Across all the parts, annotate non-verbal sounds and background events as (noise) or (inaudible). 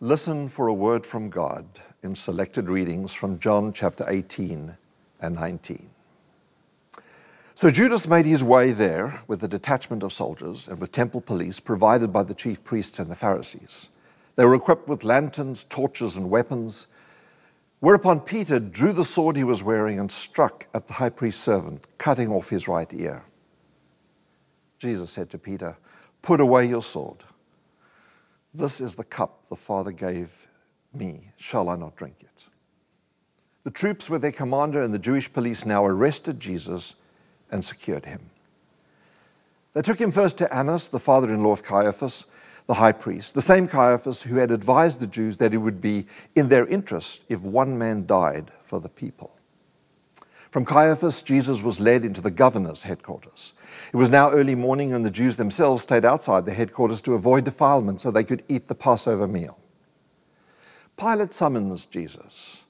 Listen for a word from God in selected readings from John chapter 18 and 19. So Judas made his way there with a detachment of soldiers and with temple police provided by the chief priests and the Pharisees. They were equipped with lanterns, torches, and weapons. Whereupon Peter drew the sword he was wearing and struck at the high priest's servant, cutting off his right ear. Jesus said to Peter, Put away your sword. This is the cup the Father gave me. Shall I not drink it? The troops, with their commander and the Jewish police, now arrested Jesus and secured him. They took him first to Annas, the father in law of Caiaphas, the high priest, the same Caiaphas who had advised the Jews that it would be in their interest if one man died for the people. From Caiaphas, Jesus was led into the governor's headquarters. It was now early morning, and the Jews themselves stayed outside the headquarters to avoid defilement so they could eat the Passover meal. Pilate summons Jesus.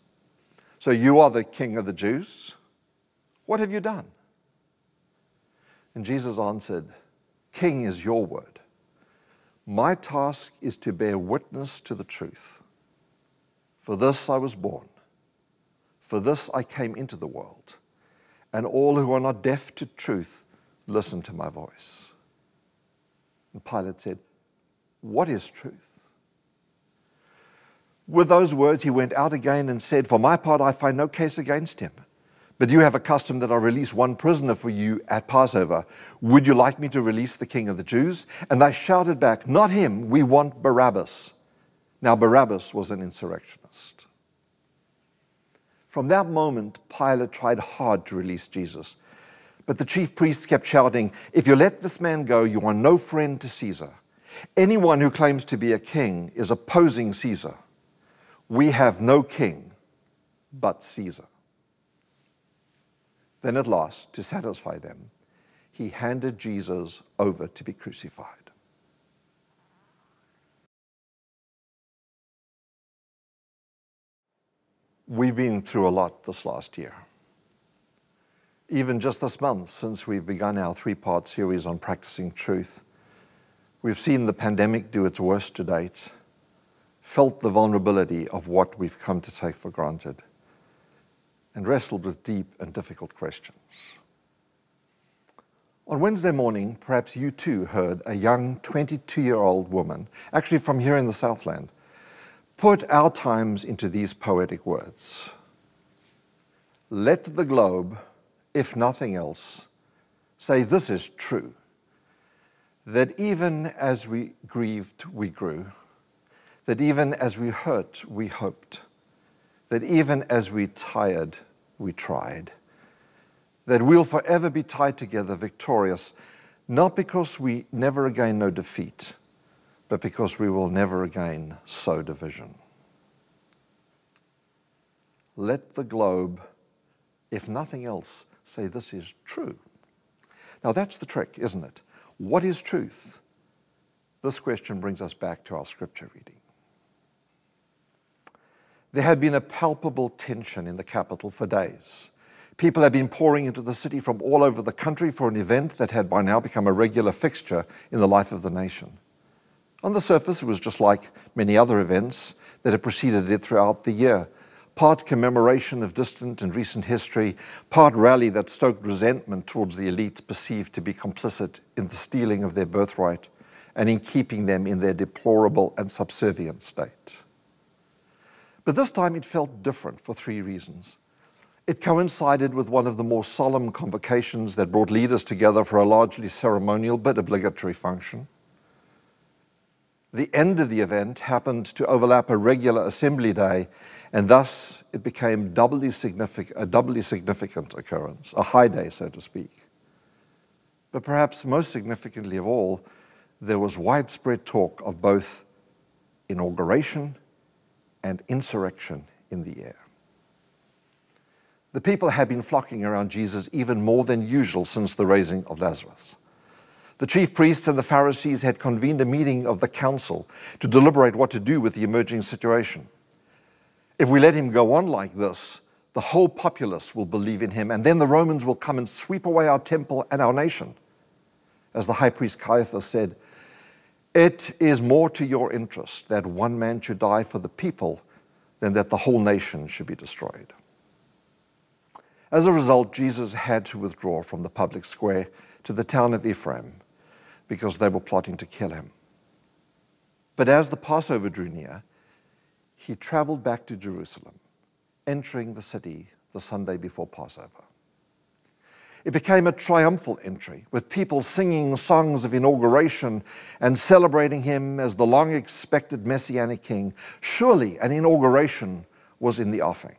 So you are the king of the Jews? What have you done? And Jesus answered, King is your word. My task is to bear witness to the truth. For this I was born. For this I came into the world. And all who are not deaf to truth listen to my voice. And Pilate said, What is truth? With those words, he went out again and said, For my part, I find no case against him. But you have a custom that I release one prisoner for you at Passover. Would you like me to release the king of the Jews? And they shouted back, Not him, we want Barabbas. Now, Barabbas was an insurrectionist. From that moment, Pilate tried hard to release Jesus. But the chief priests kept shouting, If you let this man go, you are no friend to Caesar. Anyone who claims to be a king is opposing Caesar. We have no king but Caesar. Then at last, to satisfy them, he handed Jesus over to be crucified. We've been through a lot this last year. Even just this month, since we've begun our three part series on practicing truth, we've seen the pandemic do its worst to date, felt the vulnerability of what we've come to take for granted and wrestled with deep and difficult questions. On Wednesday morning, perhaps you too heard a young 22 year old woman, actually from here in the Southland, put our times into these poetic words Let the globe, if nothing else, say this is true that even as we grieved, we grew, that even as we hurt, we hoped, that even as we tired, we tried. That we'll forever be tied together, victorious, not because we never again know defeat, but because we will never again sow division. Let the globe, if nothing else, say this is true. Now that's the trick, isn't it? What is truth? This question brings us back to our scripture reading. There had been a palpable tension in the capital for days. People had been pouring into the city from all over the country for an event that had by now become a regular fixture in the life of the nation. On the surface, it was just like many other events that had preceded it throughout the year part commemoration of distant and recent history, part rally that stoked resentment towards the elites perceived to be complicit in the stealing of their birthright and in keeping them in their deplorable and subservient state. But this time it felt different for three reasons. It coincided with one of the more solemn convocations that brought leaders together for a largely ceremonial but obligatory function. The end of the event happened to overlap a regular assembly day, and thus it became doubly a doubly significant occurrence, a high day, so to speak. But perhaps most significantly of all, there was widespread talk of both inauguration and insurrection in the air. The people had been flocking around Jesus even more than usual since the raising of Lazarus. The chief priests and the Pharisees had convened a meeting of the council to deliberate what to do with the emerging situation. If we let him go on like this, the whole populace will believe in him, and then the Romans will come and sweep away our temple and our nation. As the high priest Caiaphas said, It is more to your interest that one man should die for the people than that the whole nation should be destroyed. As a result, Jesus had to withdraw from the public square to the town of Ephraim because they were plotting to kill him. But as the Passover drew near, he traveled back to Jerusalem, entering the city the Sunday before Passover. It became a triumphal entry, with people singing songs of inauguration and celebrating him as the long expected messianic king. Surely an inauguration was in the offing.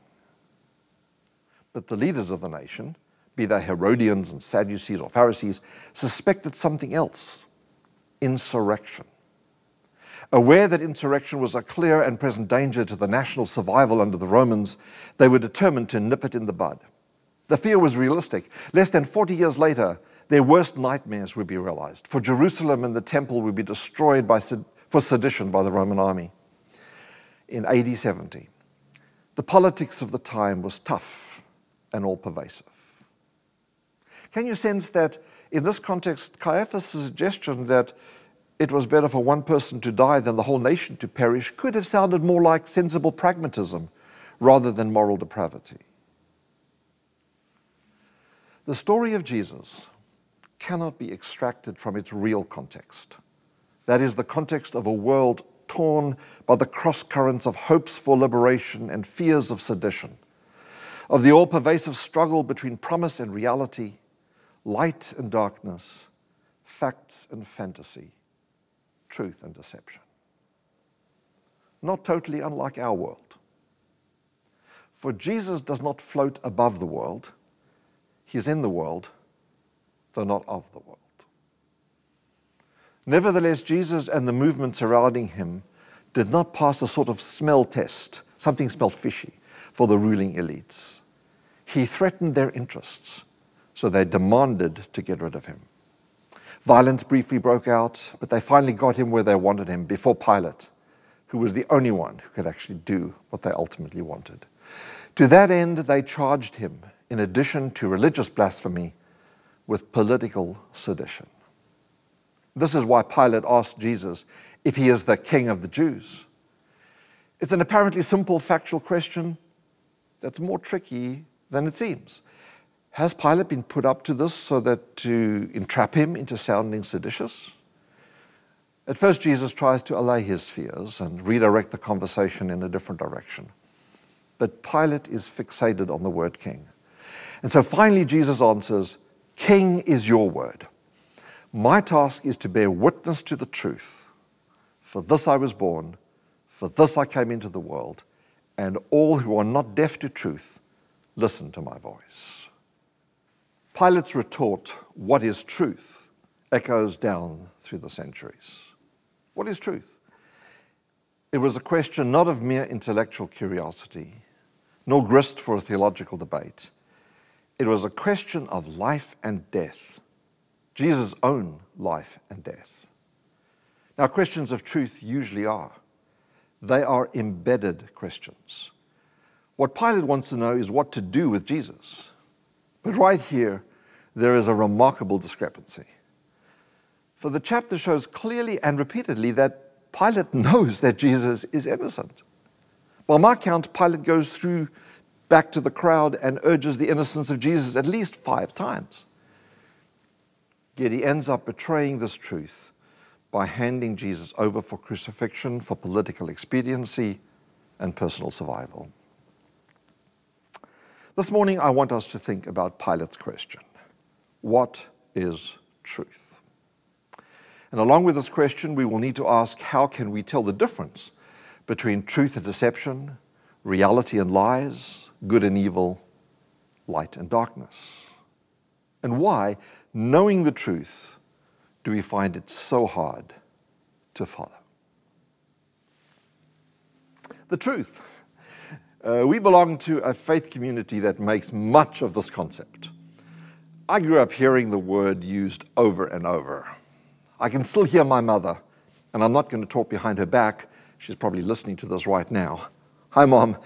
But the leaders of the nation, be they Herodians and Sadducees or Pharisees, suspected something else insurrection. Aware that insurrection was a clear and present danger to the national survival under the Romans, they were determined to nip it in the bud. The fear was realistic. Less than 40 years later, their worst nightmares would be realized, for Jerusalem and the temple would be destroyed by, for sedition by the Roman army. In AD 70, the politics of the time was tough and all pervasive. Can you sense that in this context, Caiaphas' suggestion that it was better for one person to die than the whole nation to perish could have sounded more like sensible pragmatism rather than moral depravity? The story of Jesus cannot be extracted from its real context. That is, the context of a world torn by the cross currents of hopes for liberation and fears of sedition, of the all pervasive struggle between promise and reality, light and darkness, facts and fantasy, truth and deception. Not totally unlike our world. For Jesus does not float above the world He's in the world, though not of the world. Nevertheless, Jesus and the movement surrounding him did not pass a sort of smell test. Something smelled fishy for the ruling elites. He threatened their interests, so they demanded to get rid of him. Violence briefly broke out, but they finally got him where they wanted him before Pilate, who was the only one who could actually do what they ultimately wanted. To that end, they charged him in addition to religious blasphemy, with political sedition. This is why Pilate asked Jesus if he is the king of the Jews. It's an apparently simple factual question that's more tricky than it seems. Has Pilate been put up to this so that to entrap him into sounding seditious? At first, Jesus tries to allay his fears and redirect the conversation in a different direction. But Pilate is fixated on the word king. And so finally, Jesus answers, King is your word. My task is to bear witness to the truth. For this I was born, for this I came into the world, and all who are not deaf to truth listen to my voice. Pilate's retort, What is truth? echoes down through the centuries. What is truth? It was a question not of mere intellectual curiosity, nor grist for a theological debate. It was a question of life and death, Jesus' own life and death. Now, questions of truth usually are. They are embedded questions. What Pilate wants to know is what to do with Jesus. But right here, there is a remarkable discrepancy. For the chapter shows clearly and repeatedly that Pilate knows that Jesus is innocent. By my count, Pilate goes through back to the crowd and urges the innocence of Jesus at least five times. Yet he ends up betraying this truth by handing Jesus over for crucifixion, for political expediency, and personal survival. This morning, I want us to think about Pilate's question What is truth? And along with this question, we will need to ask how can we tell the difference between truth and deception, reality and lies, good and evil, light and darkness. And why, knowing the truth, do we find it so hard to follow? The truth. Uh, we belong to a faith community that makes much of this concept. I grew up hearing the word used over and over. I can still hear my mother, and I'm not going to talk behind her back. She's probably listening to this right now. Hi, Mom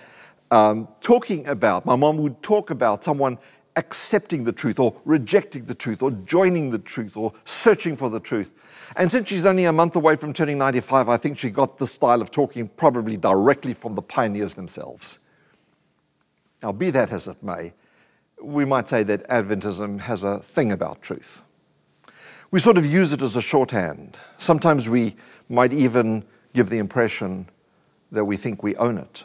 um, talking about, my mom would talk about someone accepting the truth or rejecting the truth or joining the truth or searching for the truth. And since she's only a month away from turning 95, I think she got this style of talking probably directly from the pioneers themselves. Now, be that as it may, we might say that Adventism has a thing about truth. We sort of use it as a shorthand. Sometimes we might even give the impression that we think we own it.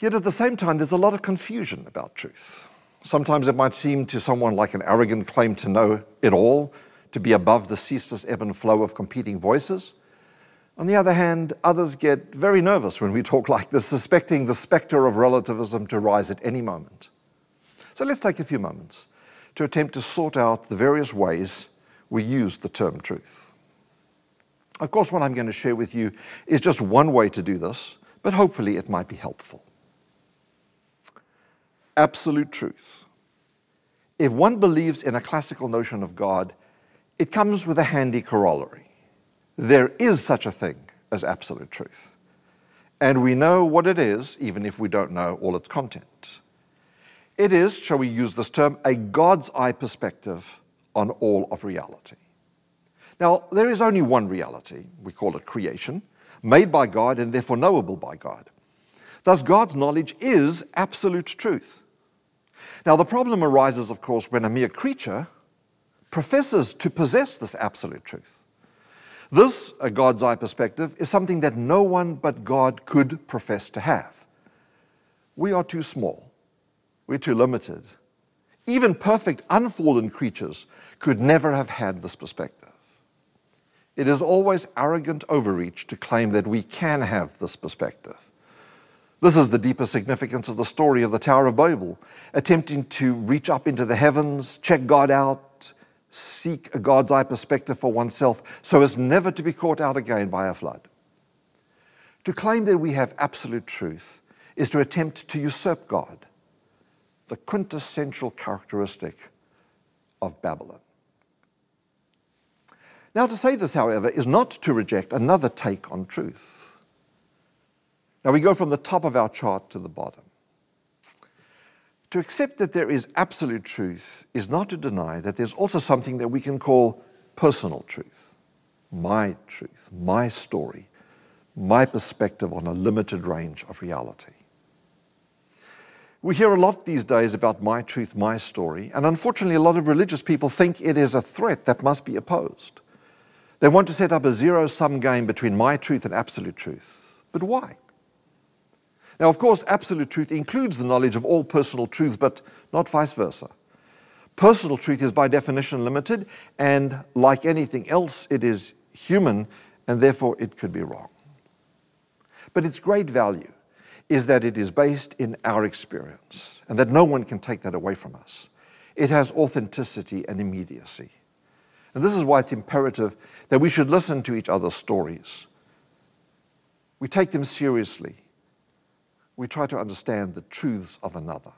Yet at the same time, there's a lot of confusion about truth. Sometimes it might seem to someone like an arrogant claim to know it all, to be above the ceaseless ebb and flow of competing voices. On the other hand, others get very nervous when we talk like this, suspecting the specter of relativism to rise at any moment. So let's take a few moments to attempt to sort out the various ways we use the term truth. Of course, what I'm going to share with you is just one way to do this, but hopefully it might be helpful absolute truth. If one believes in a classical notion of God, it comes with a handy corollary. There is such a thing as absolute truth. And we know what it is, even if we don't know all its content. It is, shall we use this term, a God's eye perspective on all of reality. Now, there is only one reality, we call it creation, made by God and therefore knowable by God. Thus, God's knowledge is absolute truth. Now, the problem arises, of course, when a mere creature professes to possess this absolute truth. This, a God's eye perspective, is something that no one but God could profess to have. We are too small, we're too limited. Even perfect, unfallen creatures could never have had this perspective. It is always arrogant overreach to claim that we can have this perspective. This is the deeper significance of the story of the Tower of Babel, attempting to reach up into the heavens, check God out, seek a God's eye perspective for oneself, so as never to be caught out again by a flood. To claim that we have absolute truth is to attempt to usurp God, the quintessential characteristic of Babylon. Now, to say this, however, is not to reject another take on truth. Now we go from the top of our chart to the bottom. To accept that there is absolute truth is not to deny that there's also something that we can call personal truth, my truth, my story, my perspective on a limited range of reality. We hear a lot these days about my truth, my story, and unfortunately, a lot of religious people think it is a threat that must be opposed. They want to set up a zero sum game between my truth and absolute truth. But why? Now, of course, absolute truth includes the knowledge of all personal truths, but not vice versa. Personal truth is by definition limited, and like anything else, it is human, and therefore it could be wrong. But its great value is that it is based in our experience, and that no one can take that away from us. It has authenticity and immediacy. And this is why it's imperative that we should listen to each other's stories. We take them seriously we try to understand the truths of another.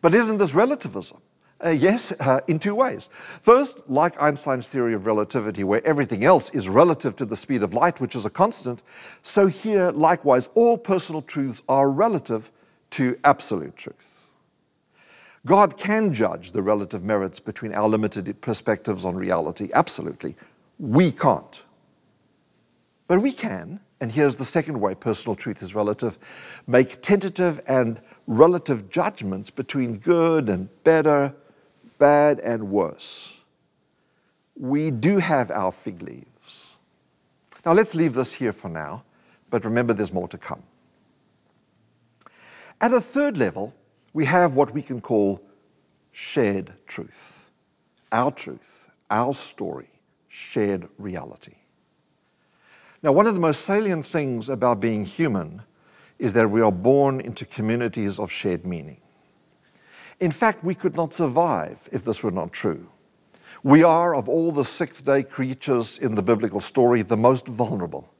But isn't this relativism? Uh, yes, uh, in two ways. First, like Einstein's theory of relativity, where everything else is relative to the speed of light, which is a constant, so here, likewise, all personal truths are relative to absolute truth. God can judge the relative merits between our limited perspectives on reality, absolutely. We can't. But we can and here's the second way personal truth is relative make tentative and relative judgments between good and better, bad and worse. We do have our fig leaves. Now let's leave this here for now, but remember there's more to come. At a third level, we have what we can call shared truth. Our truth, our story, shared reality. Now, one of the most salient things about being human is that we are born into communities of shared meaning. In fact, we could not survive if this were not true. We are, of all the sixth day creatures in the biblical story, the most vulnerable.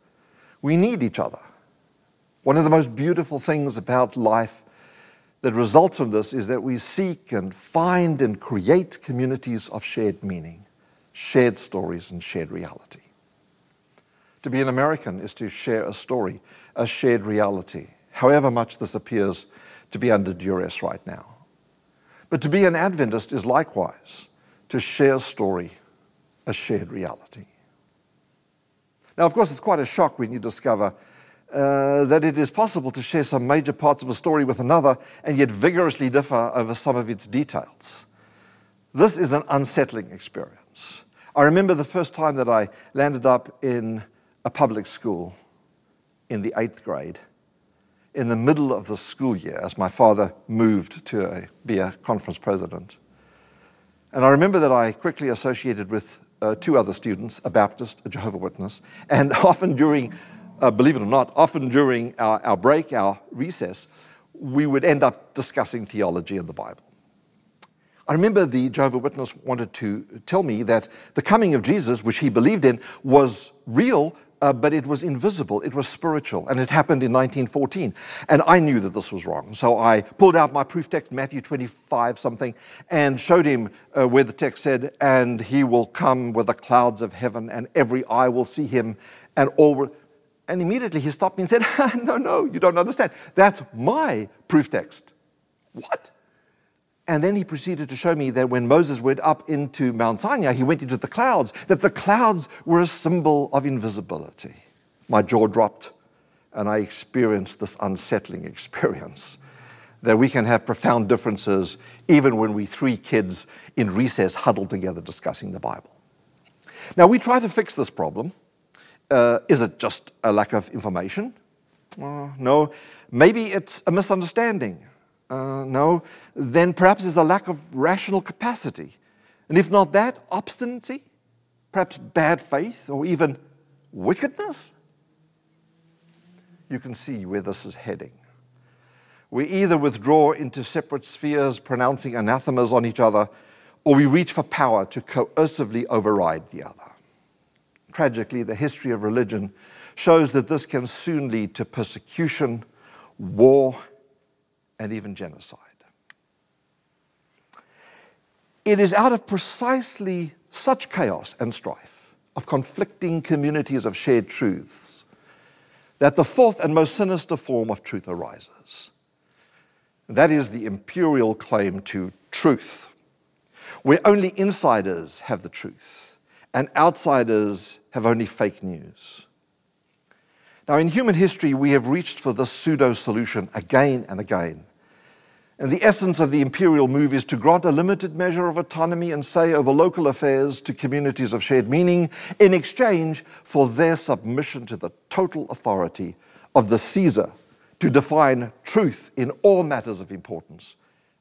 We need each other. One of the most beautiful things about life that results from this is that we seek and find and create communities of shared meaning, shared stories, and shared reality. To be an American is to share a story, a shared reality, however much this appears to be under duress right now. But to be an Adventist is likewise to share a story, a shared reality. Now, of course, it's quite a shock when you discover uh, that it is possible to share some major parts of a story with another and yet vigorously differ over some of its details. This is an unsettling experience. I remember the first time that I landed up in a public school in the eighth grade, in the middle of the school year, as my father moved to a, be a conference president. And I remember that I quickly associated with uh, two other students, a Baptist, a Jehovah Witness, and (laughs) often during, uh, believe it or not, often during our, our break, our recess, we would end up discussing theology and the Bible. I remember the Jehovah Witness wanted to tell me that the coming of Jesus, which he believed in, was real, uh, but it was invisible, it was spiritual, and it happened in 1914. And I knew that this was wrong. So I pulled out my proof text, Matthew 25 something, and showed him uh, where the text said, And he will come with the clouds of heaven, and every eye will see him, and all. And immediately he stopped me and said, (laughs) No, no, you don't understand. That's my proof text. What? And then he proceeded to show me that when Moses went up into Mount Sinai, he went into the clouds, that the clouds were a symbol of invisibility. My jaw dropped, and I experienced this unsettling (laughs) experience that we can have profound differences even when we three kids in recess huddled together discussing the Bible. Now, we try to fix this problem. Uh, is it just a lack of information? Uh, no. Maybe it's a misunderstanding uh, no, then perhaps there's a lack of rational capacity. And if not that, obstinacy, perhaps bad faith, or even wickedness. You can see where this is heading. We either withdraw into separate spheres, pronouncing anathemas on each other, or we reach for power to coercively override the other. Tragically, the history of religion shows that this can soon lead to persecution, war, and even genocide. It is out of precisely such chaos and strife, of conflicting communities of shared truths, that the fourth and most sinister form of truth arises. That is the imperial claim to truth, where only insiders have the truth and outsiders have only fake news. Now, in human history, we have reached for this pseudo solution again and again. And the essence of the imperial move is to grant a limited measure of autonomy and say over local affairs to communities of shared meaning in exchange for their submission to the total authority of the Caesar to define truth in all matters of importance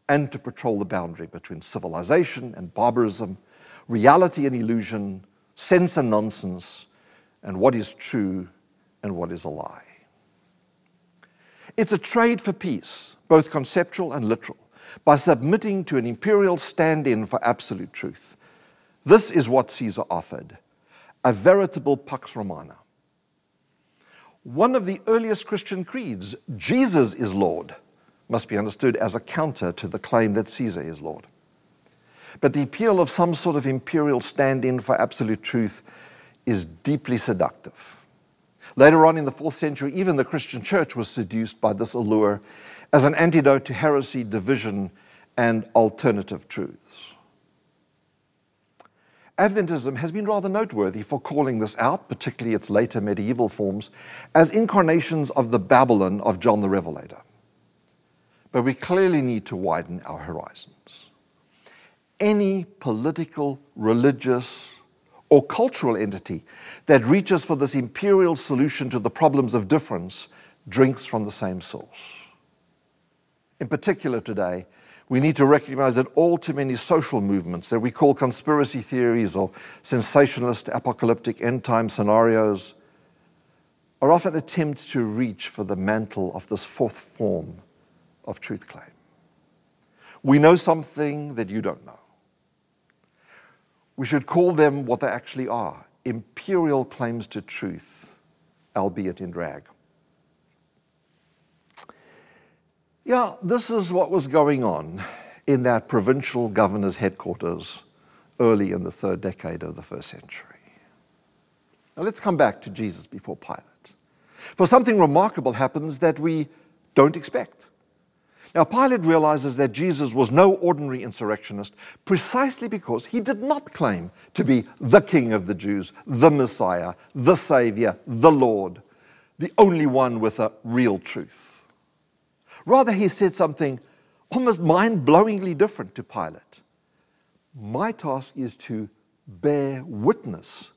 and to patrol the boundary between civilization and barbarism, reality and illusion, sense and nonsense, and what is true and what is a lie. It's a trade for peace both conceptual and literal, by submitting to an imperial stand in for absolute truth. This is what Caesar offered a veritable Pax Romana. One of the earliest Christian creeds, Jesus is Lord, must be understood as a counter to the claim that Caesar is Lord. But the appeal of some sort of imperial stand in for absolute truth is deeply seductive. Later on in the fourth century, even the Christian church was seduced by this allure as an antidote to heresy, division, and alternative truths. Adventism has been rather noteworthy for calling this out, particularly its later medieval forms, as incarnations of the Babylon of John the Revelator. But we clearly need to widen our horizons. Any political, religious, or cultural entity that reaches for this imperial solution to the problems of difference drinks from the same source in particular today, we need to recognize that all too many social movements that we call conspiracy theories or sensationalist apocalyptic end time scenarios are often attempts to reach for the mantle of this fourth form of truth claim. We know something that you don't know. We should call them what they actually are imperial claims to truth, albeit in drag. Yeah, this is what was going on in that provincial governor's headquarters early in the third decade of the first century. Now let's come back to Jesus before Pilate. For something remarkable happens that we don't expect. Now, Pilate realizes that Jesus was no ordinary insurrectionist precisely because he did not claim to be the King of the Jews, the Messiah, the Savior, the Lord, the only one with a real truth. Rather, he said something almost mind blowingly different to Pilate. My task is to bear witness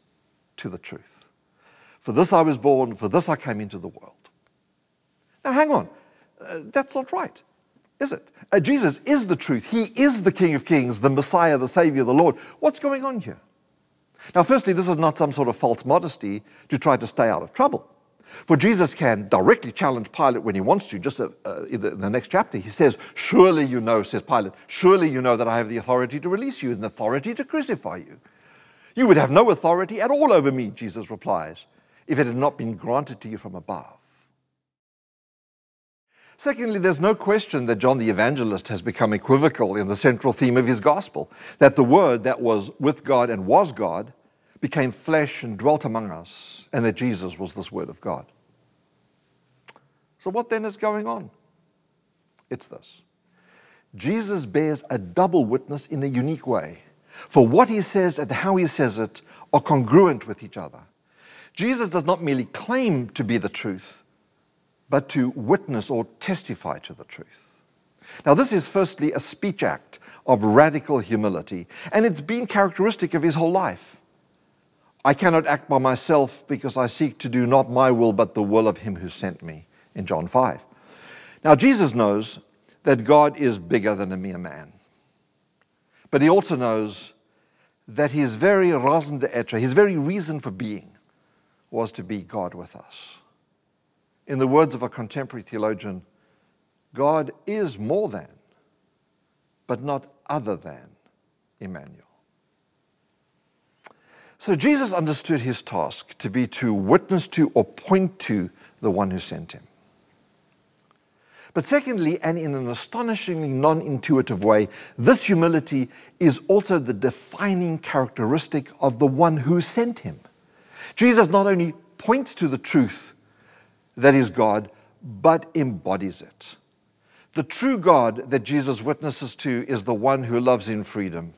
to the truth. For this I was born, for this I came into the world. Now, hang on. Uh, that's not right is it? Uh, Jesus is the truth. He is the King of Kings, the Messiah, the Savior, the Lord. What's going on here? Now, firstly, this is not some sort of false modesty to try to stay out of trouble. For Jesus can directly challenge Pilate when he wants to. Just uh, uh in, the, in the next chapter, he says, Surely you know, says Pilate, surely you know that I have the authority to release you and the authority to crucify you. You would have no authority at all over me, Jesus replies, if it had not been granted to you from above. Secondly, there's no question that John the Evangelist has become equivocal in the central theme of his gospel that the Word that was with God and was God became flesh and dwelt among us, and that Jesus was this Word of God. So, what then is going on? It's this Jesus bears a double witness in a unique way. For what he says and how he says it are congruent with each other. Jesus does not merely claim to be the truth, but to witness or testify to the truth. Now, this is firstly a speech act of radical humility, and it's been characteristic of his whole life. I cannot act by myself because I seek to do not my will, but the will of him who sent me, in John 5. Now, Jesus knows that God is bigger than a mere man, but he also knows that his very raison d'etre, his very reason for being, was to be God with us. In the words of a contemporary theologian, God is more than, but not other than Emmanuel. So Jesus understood his task to be to witness to or point to the one who sent him. But secondly, and in an astonishingly non intuitive way, this humility is also the defining characteristic of the one who sent him. Jesus not only points to the truth that is God, but embodies it. The true God that Jesus witnesses to is the one who loves in freedom,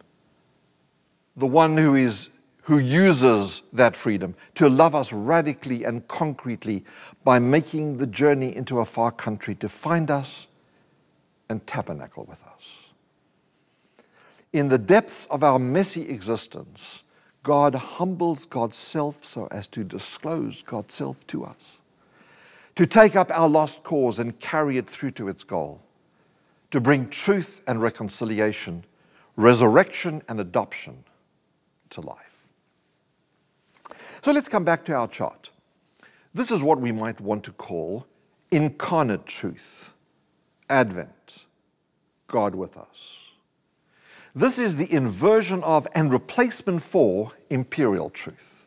the one who, is, who uses that freedom to love us radically and concretely by making the journey into a far country to find us and tabernacle with us. In the depths of our messy existence, God humbles God's self so as to disclose God's self to us to take up our lost cause and carry it through to its goal, to bring truth and reconciliation, resurrection and adoption to life. So let's come back to our chart. This is what we might want to call incarnate truth, Advent, God with us. This is the inversion of and replacement for imperial truth.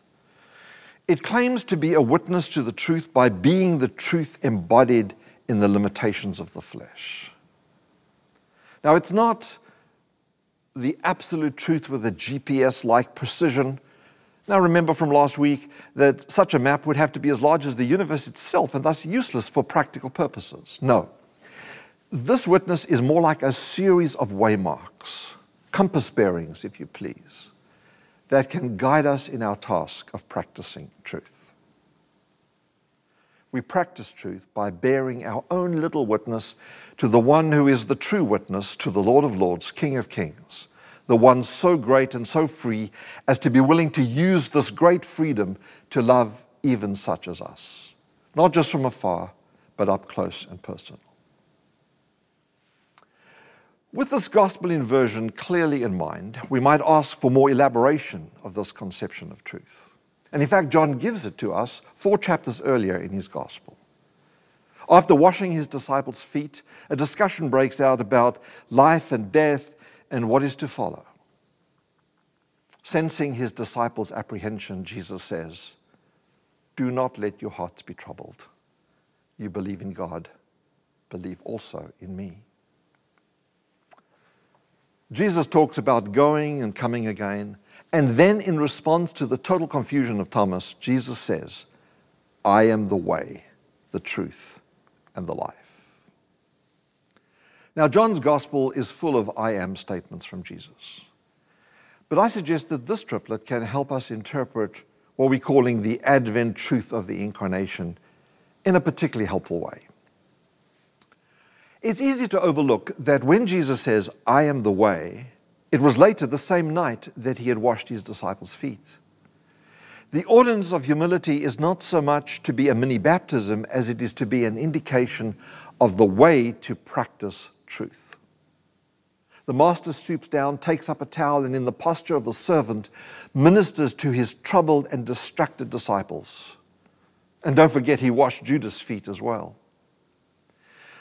It claims to be a witness to the truth by being the truth embodied in the limitations of the flesh. Now, it's not the absolute truth with a GPS like precision. Now, remember from last week that such a map would have to be as large as the universe itself and thus useless for practical purposes. No. This witness is more like a series of waymarks, compass bearings, if you please that can guide us in our task of practicing truth. We practice truth by bearing our own little witness to the one who is the true witness to the Lord of Lords, King of Kings, the one so great and so free as to be willing to use this great freedom to love even such as us, not just from afar, but up close and personal. With this gospel inversion clearly in mind, we might ask for more elaboration of this conception of truth. And in fact, John gives it to us four chapters earlier in his gospel. After washing his disciples' feet, a discussion breaks out about life and death and what is to follow. Sensing his disciples' apprehension, Jesus says, Do not let your hearts be troubled. You believe in God, believe also in me. Jesus talks about going and coming again. And then, in response to the total confusion of Thomas, Jesus says, I am the way, the truth, and the life. Now, John's gospel is full of I am statements from Jesus. But I suggest that this triplet can help us interpret what we're calling the Advent truth of the incarnation in a particularly helpful way. It's easy to overlook that when Jesus says, I am the way, it was later the same night that he had washed his disciples' feet. The ordinance of humility is not so much to be a mini baptism as it is to be an indication of the way to practice truth. The master stoops down, takes up a towel, and in the posture of a servant, ministers to his troubled and distracted disciples. And don't forget, he washed Judas' feet as well.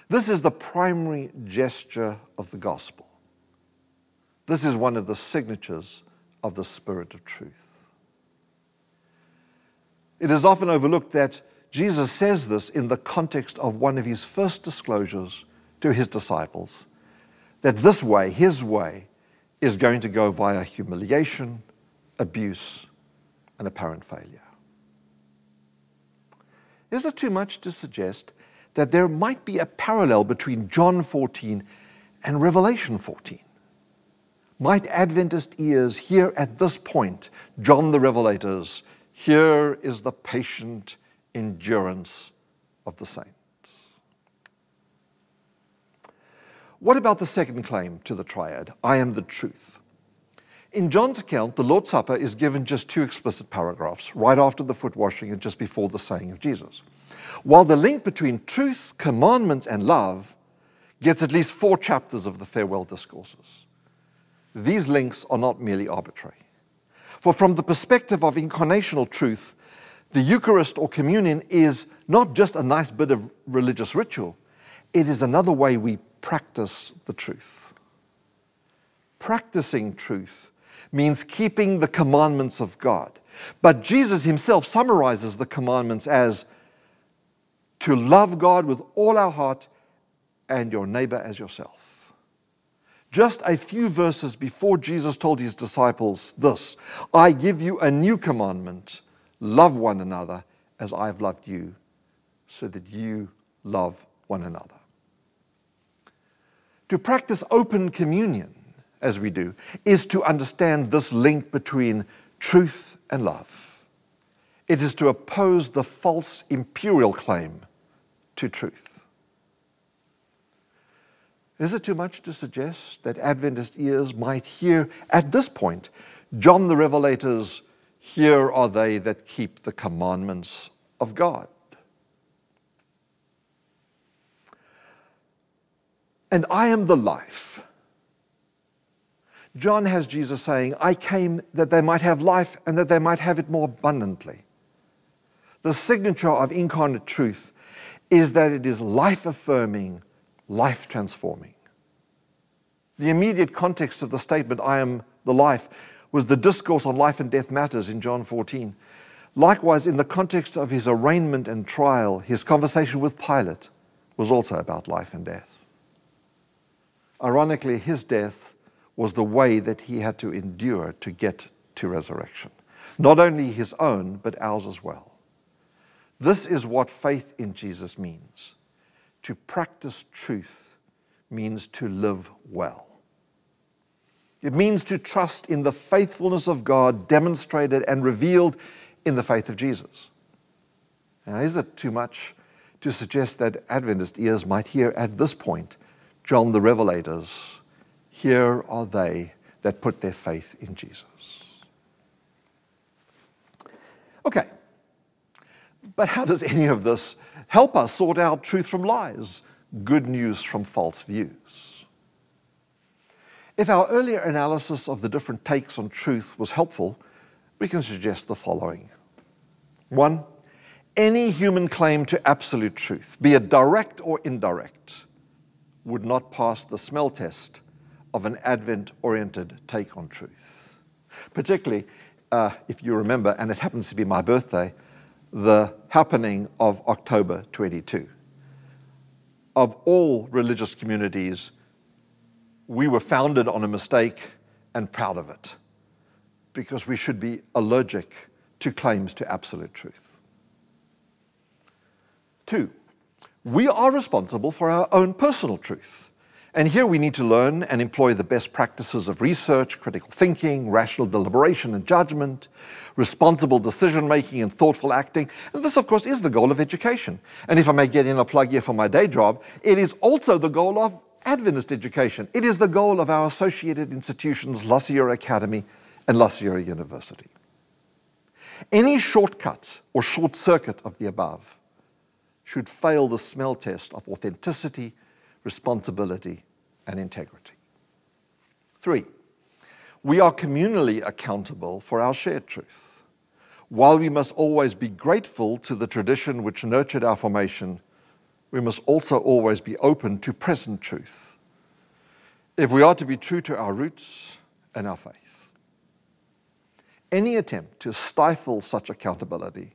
This is the primary gesture of the gospel. This is one of the signatures of the Spirit of truth. It is often overlooked that Jesus says this in the context of one of his first disclosures to his disciples that this way, his way, is going to go via humiliation, abuse, and apparent failure. Is it too much to suggest that there might be a parallel between John 14 and Revelation 14? Might Adventist ears hear at this point John the Revelator's, Here is the patient endurance of the saints? What about the second claim to the triad? I am the truth. In John's account, the Lord's Supper is given just two explicit paragraphs, right after the foot washing and just before the saying of Jesus. While the link between truth, commandments, and love gets at least four chapters of the farewell discourses. These links are not merely arbitrary. For from the perspective of incarnational truth, the Eucharist or communion is not just a nice bit of religious ritual, it is another way we practice the truth. Practicing truth means keeping the commandments of God. But Jesus himself summarizes the commandments as to love God with all our heart and your neighbor as yourself. Just a few verses before Jesus told his disciples this I give you a new commandment love one another as I've loved you, so that you love one another. To practice open communion, as we do, is to understand this link between truth and love. It is to oppose the false imperial claim to truth. Is it too much to suggest that Adventist ears might hear at this point John the Revelator's, Here are they that keep the commandments of God? And I am the life. John has Jesus saying, I came that they might have life and that they might have it more abundantly. The signature of incarnate truth is that it is life affirming, life transforming. The immediate context of the statement, I am the life, was the discourse on life and death matters in John 14. Likewise, in the context of his arraignment and trial, his conversation with Pilate was also about life and death. Ironically, his death was the way that he had to endure to get to resurrection. Not only his own, but ours as well. This is what faith in Jesus means. To practice truth means to live well. It means to trust in the faithfulness of God demonstrated and revealed in the faith of Jesus. Now, is it too much to suggest that Adventist ears might hear at this point John the Revelator's, here are they that put their faith in Jesus. Okay, but how does any of this help us sort out truth from lies, good news from false views? If our earlier analysis of the different takes on truth was helpful, we can suggest the following. One, any human claim to absolute truth, be it direct or indirect, would not pass the smell test of an Advent oriented take on truth. Particularly, uh, if you remember, and it happens to be my birthday, the happening of October 22. Of all religious communities, we were founded on a mistake and proud of it because we should be allergic to claims to absolute truth. Two, we are responsible for our own personal truth. And here we need to learn and employ the best practices of research, critical thinking, rational deliberation and judgment, responsible decision making, and thoughtful acting. And this, of course, is the goal of education. And if I may get in a plug here for my day job, it is also the goal of Adventist education. It is the goal of our associated institutions, La Sierra Academy and La Sierra University. Any shortcut or short circuit of the above should fail the smell test of authenticity, responsibility, and integrity. Three, we are communally accountable for our shared truth. While we must always be grateful to the tradition which nurtured our formation, we must also always be open to present truth if we are to be true to our roots and our faith. Any attempt to stifle such accountability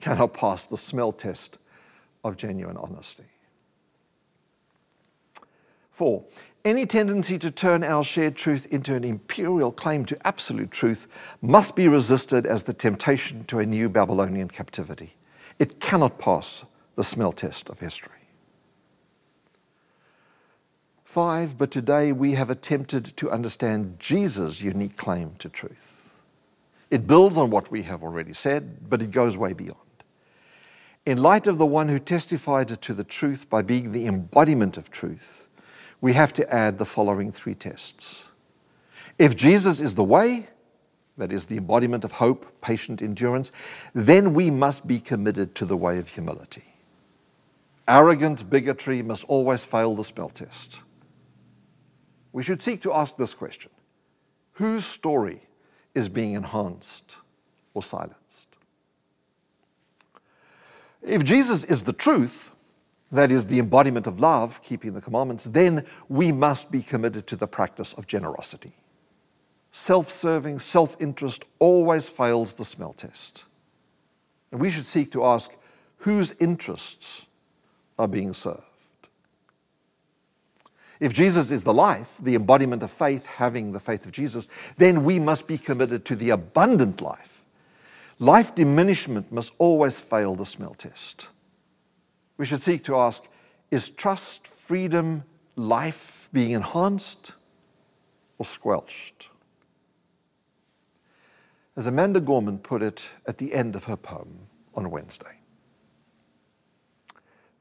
cannot pass the smell test of genuine honesty. Four, any tendency to turn our shared truth into an imperial claim to absolute truth must be resisted as the temptation to a new Babylonian captivity. It cannot pass the smell test of history. Five, but today we have attempted to understand Jesus' unique claim to truth. It builds on what we have already said, but it goes way beyond. In light of the one who testified to the truth by being the embodiment of truth, we have to add the following three tests. If Jesus is the way, that is the embodiment of hope, patient endurance, then we must be committed to the way of humility. Arrogant bigotry must always fail the spell test. We should seek to ask this question Whose story is being enhanced or silenced? If Jesus is the truth, that is the embodiment of love, keeping the commandments, then we must be committed to the practice of generosity. Self serving, self interest always fails the smell test. And we should seek to ask whose interests are being served. If Jesus is the life, the embodiment of faith, having the faith of Jesus, then we must be committed to the abundant life. Life diminishment must always fail the smell test. We should seek to ask is trust, freedom, life being enhanced or squelched? As Amanda Gorman put it at the end of her poem on Wednesday,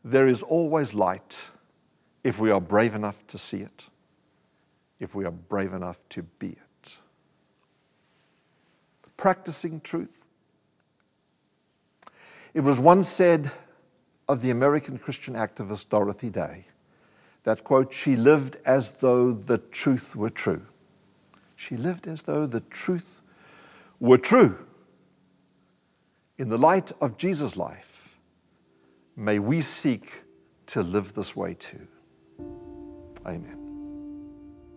there is always light if we are brave enough to see it, if we are brave enough to be it. Practicing truth. It was once said of the American Christian activist Dorothy Day that, quote, she lived as though the truth were true. She lived as though the truth were true. In the light of Jesus' life, may we seek to live this way too. Amen.